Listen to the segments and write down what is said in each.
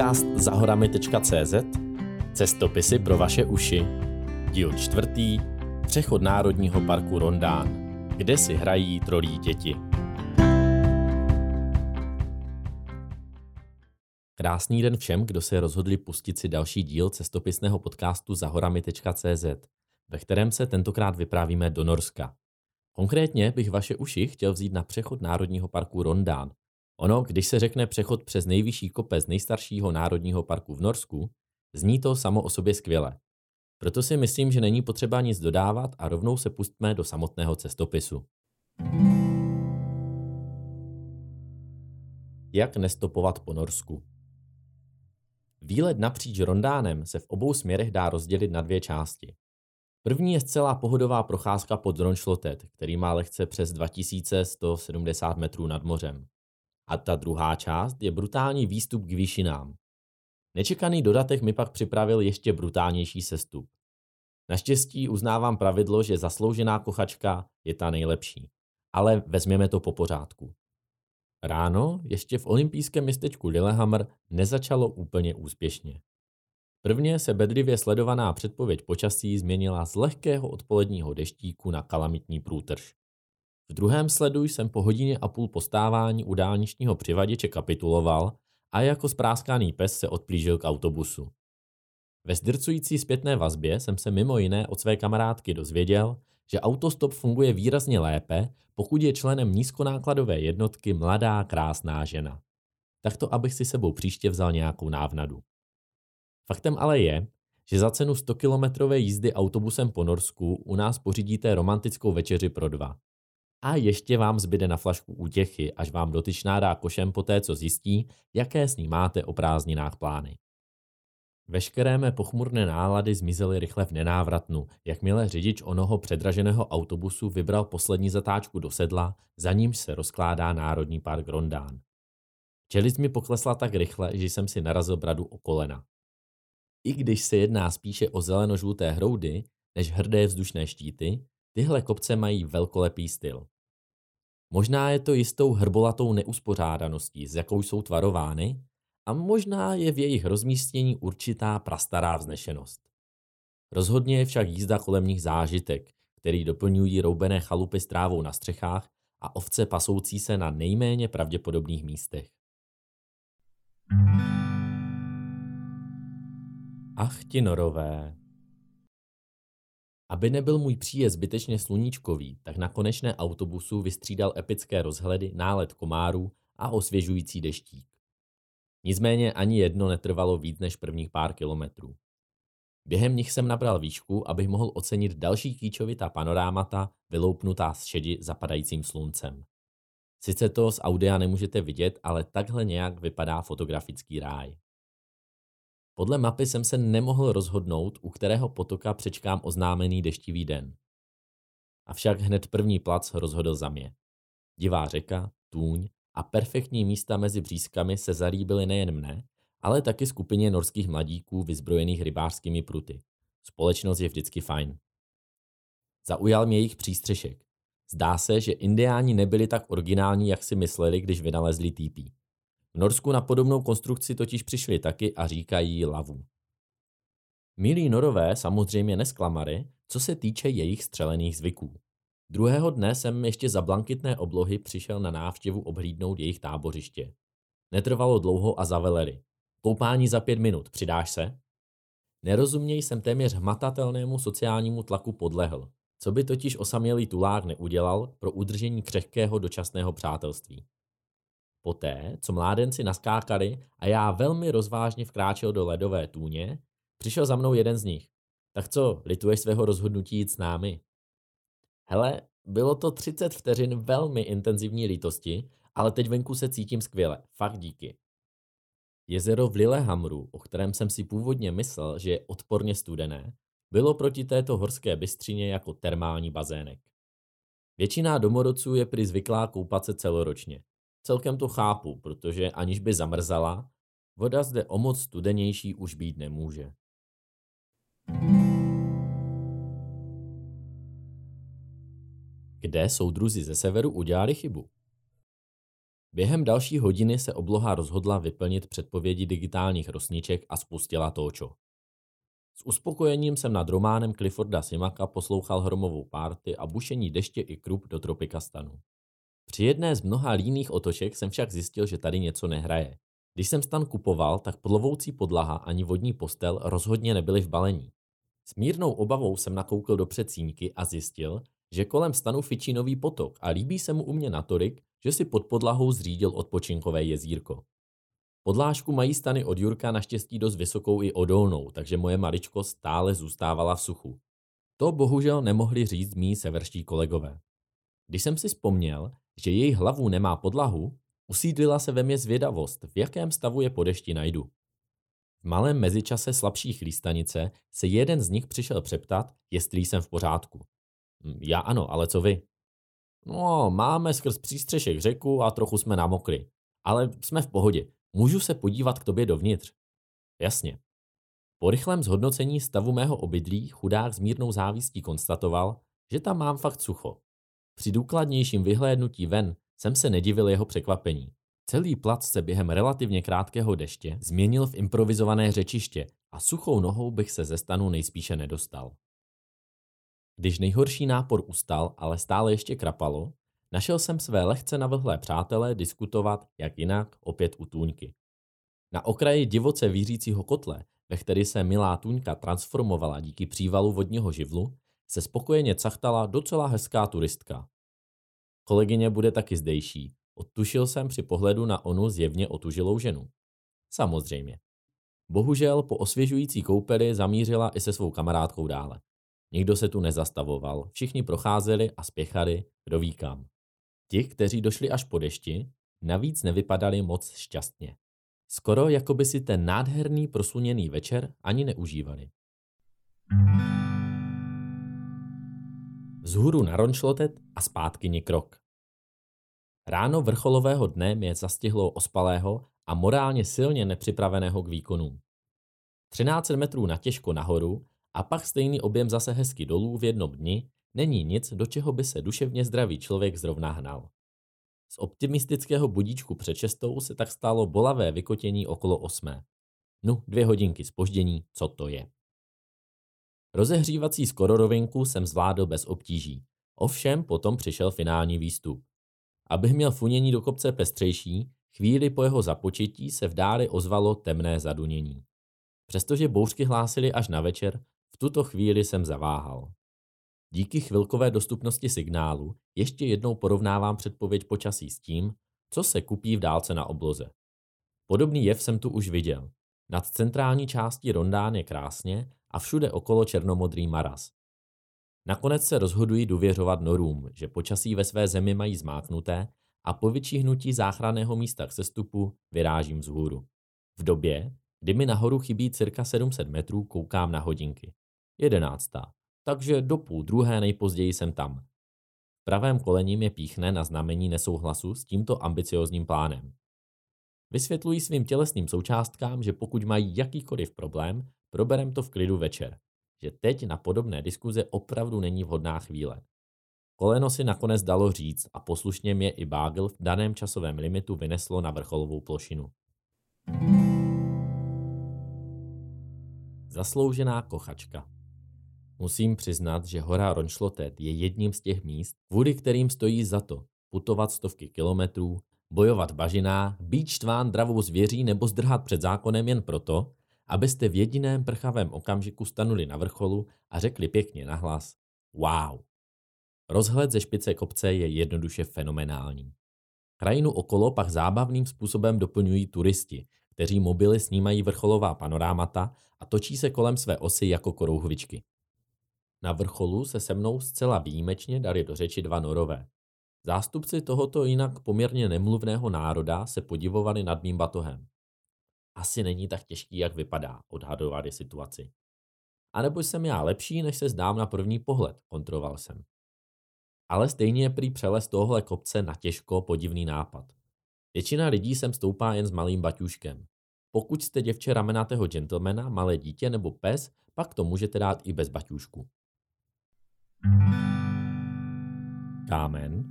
Podcast zahorami.cz Cestopisy pro vaše uši. Díl čtvrtý. Přechod Národního parku Rondán. Kde si hrají trolí děti. Krásný den všem, kdo se rozhodli pustit si další díl cestopisného podcastu zahorami.cz, ve kterém se tentokrát vyprávíme do Norska. Konkrétně bych vaše uši chtěl vzít na přechod Národního parku Rondán, Ono, když se řekne přechod přes nejvyšší kopec nejstaršího národního parku v Norsku, zní to samo o sobě skvěle. Proto si myslím, že není potřeba nic dodávat a rovnou se pustíme do samotného cestopisu. Jak nestopovat po Norsku? Výlet napříč Rondánem se v obou směrech dá rozdělit na dvě části. První je zcela pohodová procházka pod Dronšlotet, který má lehce přes 2170 metrů nad mořem. A ta druhá část je brutální výstup k výšinám. Nečekaný dodatek mi pak připravil ještě brutálnější sestup. Naštěstí uznávám pravidlo, že zasloužená kochačka je ta nejlepší. Ale vezměme to po pořádku. Ráno ještě v olympijském městečku Lillehammer nezačalo úplně úspěšně. Prvně se bedlivě sledovaná předpověď počasí změnila z lehkého odpoledního deštíku na kalamitní průtrž. V druhém sledu jsem po hodině a půl postávání u dálničního přivaděče kapituloval a jako spráskáný pes se odplížil k autobusu. Ve zdrcující zpětné vazbě jsem se mimo jiné od své kamarádky dozvěděl, že autostop funguje výrazně lépe, pokud je členem nízkonákladové jednotky mladá krásná žena. Tak to, abych si sebou příště vzal nějakou návnadu. Faktem ale je, že za cenu 100-kilometrové jízdy autobusem po Norsku u nás pořídíte romantickou večeři pro dva. A ještě vám zbyde na flašku útěchy, až vám dotyčná dá košem po té, co zjistí, jaké s ní máte o prázdninách plány. Veškeré mé pochmurné nálady zmizely rychle v nenávratnu, jakmile řidič onoho předraženého autobusu vybral poslední zatáčku do sedla, za nímž se rozkládá Národní park Rondán. Čelist mi poklesla tak rychle, že jsem si narazil bradu o kolena. I když se jedná spíše o zelenožluté hroudy, než hrdé vzdušné štíty, Tyhle kopce mají velkolepý styl. Možná je to jistou hrbolatou neuspořádaností, s jakou jsou tvarovány, a možná je v jejich rozmístění určitá prastará vznešenost. Rozhodně je však jízda kolem nich zážitek, který doplňují roubené chalupy s trávou na střechách a ovce pasoucí se na nejméně pravděpodobných místech. Ach ti norové, aby nebyl můj příjezd zbytečně sluníčkový, tak na konečné autobusu vystřídal epické rozhledy, nálet komárů a osvěžující deštík. Nicméně ani jedno netrvalo víc než prvních pár kilometrů. Během nich jsem nabral výšku, abych mohl ocenit další kýčovitá panorámata, vyloupnutá z šedi zapadajícím sluncem. Sice to z audia nemůžete vidět, ale takhle nějak vypadá fotografický ráj. Podle mapy jsem se nemohl rozhodnout, u kterého potoka přečkám oznámený deštivý den. Avšak hned první plac rozhodl za mě. Divá řeka, tůň a perfektní místa mezi břízkami se zalíbily nejen mne, ale taky skupině norských mladíků vyzbrojených rybářskými pruty. Společnost je vždycky fajn. Zaujal mě jejich přístřešek. Zdá se, že indiáni nebyli tak originální, jak si mysleli, když vynalezli týpí. V Norsku na podobnou konstrukci totiž přišli taky a říkají lavu. Milí norové samozřejmě nesklamary, co se týče jejich střelených zvyků. Druhého dne jsem ještě za blankitné oblohy přišel na návštěvu obhlídnout jejich tábořiště. Netrvalo dlouho a zavelery. Koupání za pět minut, přidáš se? Nerozuměj jsem téměř hmatatelnému sociálnímu tlaku podlehl, co by totiž osamělý tulák neudělal pro udržení křehkého dočasného přátelství. Poté, co mládenci naskákali a já velmi rozvážně vkráčel do ledové tůně, přišel za mnou jeden z nich. Tak co, lituješ svého rozhodnutí jít s námi? Hele, bylo to 30 vteřin velmi intenzivní lítosti, ale teď venku se cítím skvěle. Fakt díky. Jezero v Lillehamru, o kterém jsem si původně myslel, že je odporně studené, bylo proti této horské bystřině jako termální bazének. Většina domorodců je prý zvyklá koupat se celoročně. Celkem to chápu, protože aniž by zamrzala, voda zde o moc studenější už být nemůže. Kde soudruzi ze severu udělali chybu? Během další hodiny se obloha rozhodla vyplnit předpovědi digitálních rosniček a spustila točo. S uspokojením jsem nad románem Clifforda Simaka poslouchal hromovou párty a bušení deště i krup do Tropikastanu. Při jedné z mnoha líných otoček jsem však zjistil, že tady něco nehraje. Když jsem stan kupoval, tak plovoucí podlaha ani vodní postel rozhodně nebyly v balení. S mírnou obavou jsem nakoukl do předsíňky a zjistil, že kolem stanu fičí nový potok a líbí se mu u mě natolik, že si pod podlahou zřídil odpočinkové jezírko. Podlážku mají stany od Jurka naštěstí dost vysokou i odolnou, takže moje maličko stále zůstávala v suchu. To bohužel nemohli říct mý severští kolegové. Když jsem si vzpomněl, že její hlavu nemá podlahu, usídlila se ve mě zvědavost, v jakém stavu je po dešti najdu. V malém mezičase slabší chlístanice se jeden z nich přišel přeptat, jestli jsem v pořádku. Hm, já ano, ale co vy? No, máme skrz přístřešek řeku a trochu jsme namokli. Ale jsme v pohodě. Můžu se podívat k tobě dovnitř? Jasně. Po rychlém zhodnocení stavu mého obydlí chudák s mírnou závistí konstatoval, že tam mám fakt sucho. Při důkladnějším vyhlédnutí ven jsem se nedivil jeho překvapení. Celý plac se během relativně krátkého deště změnil v improvizované řečiště a suchou nohou bych se ze stanu nejspíše nedostal. Když nejhorší nápor ustal, ale stále ještě krapalo, našel jsem své lehce navlhlé přátelé diskutovat, jak jinak, opět u tůňky. Na okraji divoce vířícího kotle, ve který se milá tůňka transformovala díky přívalu vodního živlu, se spokojeně cachtala docela hezká turistka. Kolegyně bude taky zdejší, odtušil jsem při pohledu na onu zjevně otužilou ženu. Samozřejmě. Bohužel po osvěžující koupeli zamířila i se svou kamarádkou dále. Nikdo se tu nezastavoval, všichni procházeli a spěchali, kdo ví kam. Ti, kteří došli až po dešti, navíc nevypadali moc šťastně. Skoro jako by si ten nádherný prosluněný večer ani neužívali. Vzhůru na Ronšlotet a zpátky ni krok. Ráno vrcholového dne mě zastihlo ospalého a morálně silně nepřipraveného k výkonům. 13 metrů na těžko nahoru a pak stejný objem zase hezky dolů v jednom dni není nic, do čeho by se duševně zdravý člověk zrovna hnal. Z optimistického budíčku před šestou se tak stalo bolavé vykotění okolo osmé. No, dvě hodinky spoždění, co to je. Rozehřívací skororovinku jsem zvládl bez obtíží. Ovšem potom přišel finální výstup. Abych měl funění do kopce pestřejší, chvíli po jeho započetí se v dáli ozvalo temné zadunění. Přestože bouřky hlásily až na večer, v tuto chvíli jsem zaváhal. Díky chvilkové dostupnosti signálu ještě jednou porovnávám předpověď počasí s tím, co se kupí v dálce na obloze. Podobný jev jsem tu už viděl. Nad centrální částí rondán je krásně a všude okolo černomodrý maras. Nakonec se rozhodují důvěřovat norům, že počasí ve své zemi mají zmáknuté a po vyčíhnutí záchranného místa k sestupu vyrážím vzhůru. V době, kdy mi nahoru chybí cirka 700 metrů, koukám na hodinky. Jedenáctá. Takže do půl druhé nejpozději jsem tam. V pravém koleni mě píchne na znamení nesouhlasu s tímto ambiciozním plánem. Vysvětlují svým tělesným součástkám, že pokud mají jakýkoliv problém, proberem to v klidu večer. Že teď na podobné diskuze opravdu není vhodná chvíle. Koleno si nakonec dalo říct a poslušně mě i Bágl v daném časovém limitu vyneslo na vrcholovou plošinu. Zasloužená kochačka Musím přiznat, že hora Ronšlotet je jedním z těch míst, kvůli kterým stojí za to putovat stovky kilometrů, bojovat bažiná, být štván dravou zvěří nebo zdrhat před zákonem jen proto, abyste v jediném prchavém okamžiku stanuli na vrcholu a řekli pěkně nahlas Wow! Rozhled ze špice kopce je jednoduše fenomenální. Krajinu okolo pak zábavným způsobem doplňují turisti, kteří mobily snímají vrcholová panorámata a točí se kolem své osy jako korouhvičky. Na vrcholu se se mnou zcela výjimečně dali do řeči dva norové. Zástupci tohoto jinak poměrně nemluvného národa se podivovali nad mým batohem. Asi není tak těžký, jak vypadá, odhadovali situaci. A nebo jsem já lepší, než se zdám na první pohled, kontroval jsem. Ale stejně je prý přeles tohle kopce na těžko podivný nápad. Většina lidí sem stoupá jen s malým baťuškem. Pokud jste děvče ramenatého gentlemana, malé dítě nebo pes, pak to můžete dát i bez baťušku. Kámen.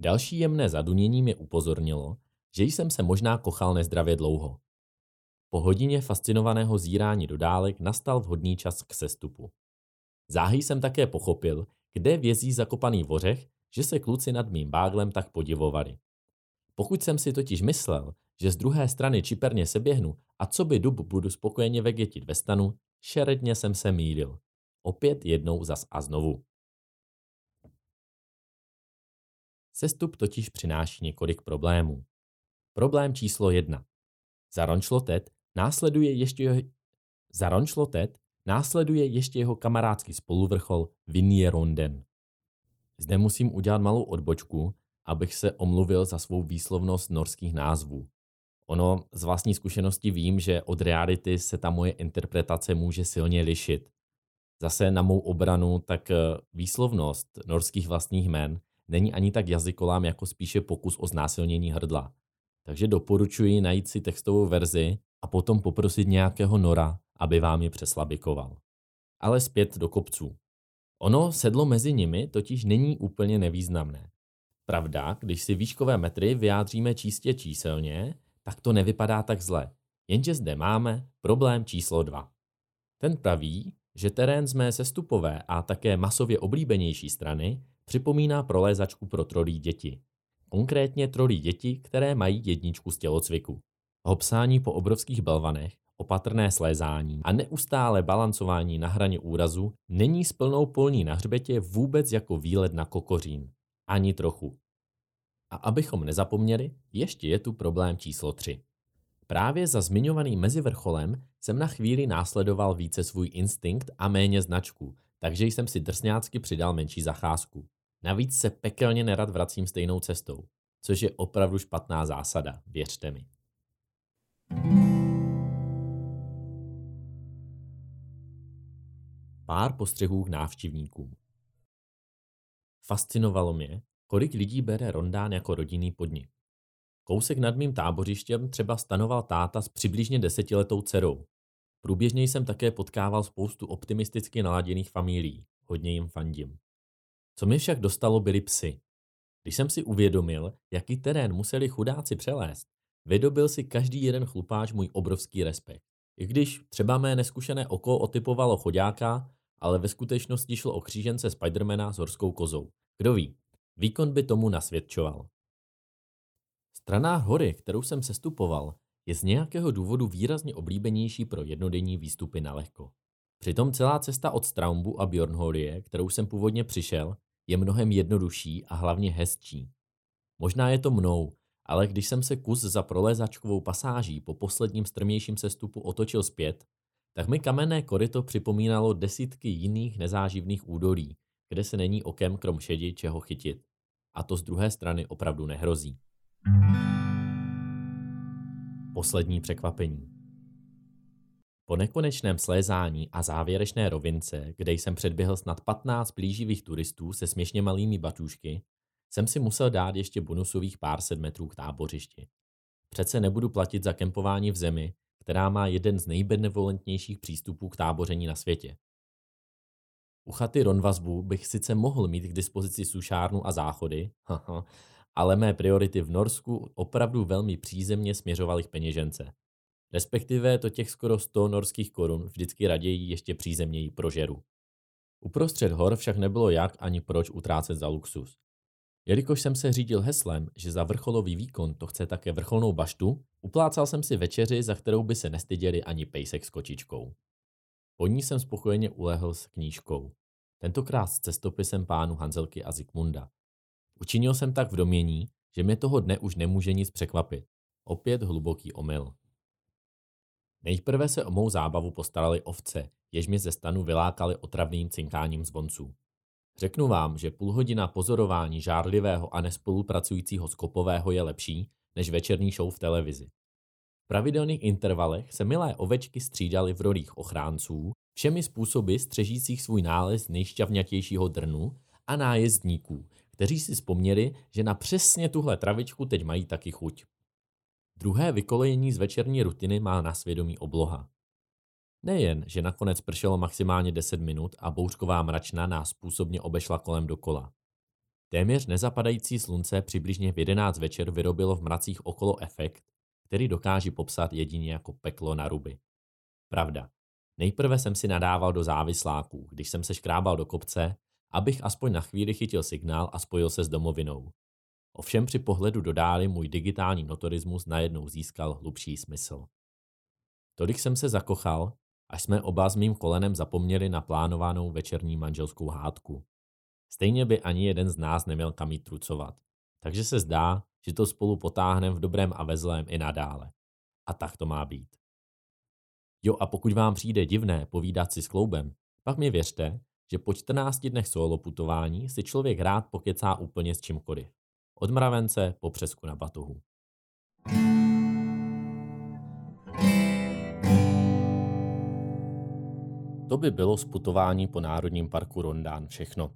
Další jemné zadunění mě upozornilo, že jsem se možná kochal nezdravě dlouho. Po hodině fascinovaného zírání do dálek nastal vhodný čas k sestupu. Záhy jsem také pochopil, kde vězí zakopaný vořech, že se kluci nad mým báglem tak podivovali. Pokud jsem si totiž myslel, že z druhé strany čiperně se běhnu a co by dub budu spokojeně vegetit ve stanu, šeredně jsem se mýlil. Opět jednou zas a znovu. Sestup totiž přináší několik problémů. Problém číslo jedna. Za Ronšlotet následuje ještě jeho, za Ronšlotet následuje ještě jeho kamarádský spoluvrchol Vinjeronden. Zde musím udělat malou odbočku, abych se omluvil za svou výslovnost norských názvů. Ono z vlastní zkušenosti vím, že od reality se ta moje interpretace může silně lišit. Zase na mou obranu, tak eh, výslovnost norských vlastních jmen není ani tak jazykolám, jako spíše pokus o znásilnění hrdla. Takže doporučuji najít si textovou verzi a potom poprosit nějakého Nora, aby vám ji přeslabikoval. Ale zpět do kopců. Ono sedlo mezi nimi totiž není úplně nevýznamné. Pravda, když si výškové metry vyjádříme čistě číselně, tak to nevypadá tak zle. Jenže zde máme problém číslo 2. Ten praví, že terén z mé sestupové a také masově oblíbenější strany připomíná prolézačku pro trolí děti. Konkrétně trolí děti, které mají jedničku z tělocviku. Hopsání po obrovských balvanech, opatrné slézání a neustále balancování na hraně úrazu není s plnou polní na hřbetě vůbec jako výlet na kokořín. Ani trochu. A abychom nezapomněli, ještě je tu problém číslo 3. Právě za zmiňovaným mezivrcholem jsem na chvíli následoval více svůj instinkt a méně značku, takže jsem si drsňácky přidal menší zacházku. Navíc se pekelně nerad vracím stejnou cestou, což je opravdu špatná zásada, věřte mi. Pár postřehů k návštěvníkům. Fascinovalo mě, kolik lidí bere rondán jako rodinný podnik. Kousek nad mým tábořištěm třeba stanoval táta s přibližně desetiletou dcerou. Průběžně jsem také potkával spoustu optimisticky naladěných familií, hodně jim fandím. Co mi však dostalo, byly psy. Když jsem si uvědomil, jaký terén museli chudáci přelézt, vydobil si každý jeden chlupáč můj obrovský respekt. I když třeba mé neskušené oko otypovalo chodáka, ale ve skutečnosti šlo o křížence Spidermana s horskou kozou. Kdo ví, výkon by tomu nasvědčoval. Strana hory, kterou jsem sestupoval, je z nějakého důvodu výrazně oblíbenější pro jednodenní výstupy na lehko. Přitom celá cesta od Straumbu a Bjornholie, kterou jsem původně přišel, je mnohem jednodušší a hlavně hezčí. Možná je to mnou, ale když jsem se kus za prolézačkovou pasáží po posledním strmějším sestupu otočil zpět, tak mi kamenné koryto připomínalo desítky jiných nezáživných údolí, kde se není okem krom šedi čeho chytit. A to z druhé strany opravdu nehrozí. Poslední překvapení. Po nekonečném slézání a závěrečné rovince, kde jsem předběhl snad 15 plíživých turistů se směšně malými batůžky, jsem si musel dát ještě bonusových pár set metrů k tábořišti. Přece nebudu platit za kempování v zemi, která má jeden z nejbenevolentnějších přístupů k táboření na světě. U chaty Ronvazbu bych sice mohl mít k dispozici sušárnu a záchody, ale mé priority v Norsku opravdu velmi přízemně směřovaly k peněžence. Respektive to těch skoro 100 norských korun vždycky raději ještě přízemněji prožeru. Uprostřed hor však nebylo jak ani proč utrácet za luxus. Jelikož jsem se řídil heslem, že za vrcholový výkon to chce také vrcholnou baštu, uplácal jsem si večeři, za kterou by se nestyděli ani pejsek s kočičkou. Po ní jsem spokojeně ulehl s knížkou. Tentokrát s cestopisem pánu Hanzelky a Zikmunda. Učinil jsem tak v domění, že mě toho dne už nemůže nic překvapit. Opět hluboký omyl. Nejprve se o mou zábavu postarali ovce, jež mě ze stanu vylákali otravným cinkáním zvonců. Řeknu vám, že půl hodina pozorování žárlivého a nespolupracujícího skopového je lepší než večerní show v televizi. V pravidelných intervalech se milé ovečky střídaly v rolích ochránců, všemi způsoby střežících svůj nález nejšťavňatějšího drnu a nájezdníků, kteří si vzpomněli, že na přesně tuhle travičku teď mají taky chuť. Druhé vykolejení z večerní rutiny má na svědomí obloha. Nejen, že nakonec pršelo maximálně 10 minut a bouřková mračna nás způsobně obešla kolem dokola. Téměř nezapadající slunce přibližně v 11 večer vyrobilo v mracích okolo efekt, který dokáží popsat jedině jako peklo na ruby. Pravda. Nejprve jsem si nadával do závisláků, když jsem se škrábal do kopce, abych aspoň na chvíli chytil signál a spojil se s domovinou. Ovšem při pohledu do dály můj digitální notorismus najednou získal hlubší smysl. Tolik jsem se zakochal, až jsme oba s mým kolenem zapomněli na plánovanou večerní manželskou hádku. Stejně by ani jeden z nás neměl kam jít trucovat. Takže se zdá, že to spolu potáhneme v dobrém a ve zlém i nadále. A tak to má být. Jo a pokud vám přijde divné povídat si s kloubem, pak mi věřte, že po 14 dnech solo putování si člověk rád pokecá úplně s čímkoliv. Od mravence po přesku na batohu. To by bylo z putování po Národním parku Rondán všechno.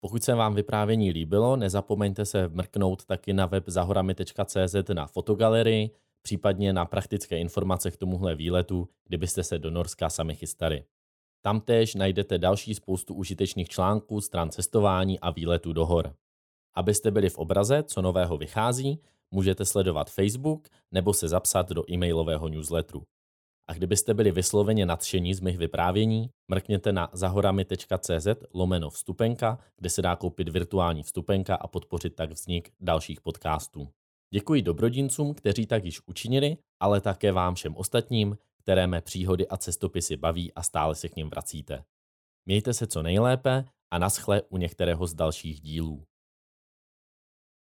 Pokud se vám vyprávění líbilo, nezapomeňte se mrknout taky na web zahorami.cz na fotogalerii, případně na praktické informace k tomuhle výletu, kdybyste se do Norska sami chystali. Tam též najdete další spoustu užitečných článků, stran cestování a výletů do hor. Abyste byli v obraze, co nového vychází, můžete sledovat Facebook nebo se zapsat do e-mailového newsletteru. A kdybyste byli vysloveně nadšení z mých vyprávění, mrkněte na zahorami.cz lomeno vstupenka, kde se dá koupit virtuální vstupenka a podpořit tak vznik dalších podcastů. Děkuji dobrodincům, kteří tak již učinili, ale také vám všem ostatním, které mé příhody a cestopisy baví a stále se k ním vracíte. Mějte se co nejlépe a naschle u některého z dalších dílů.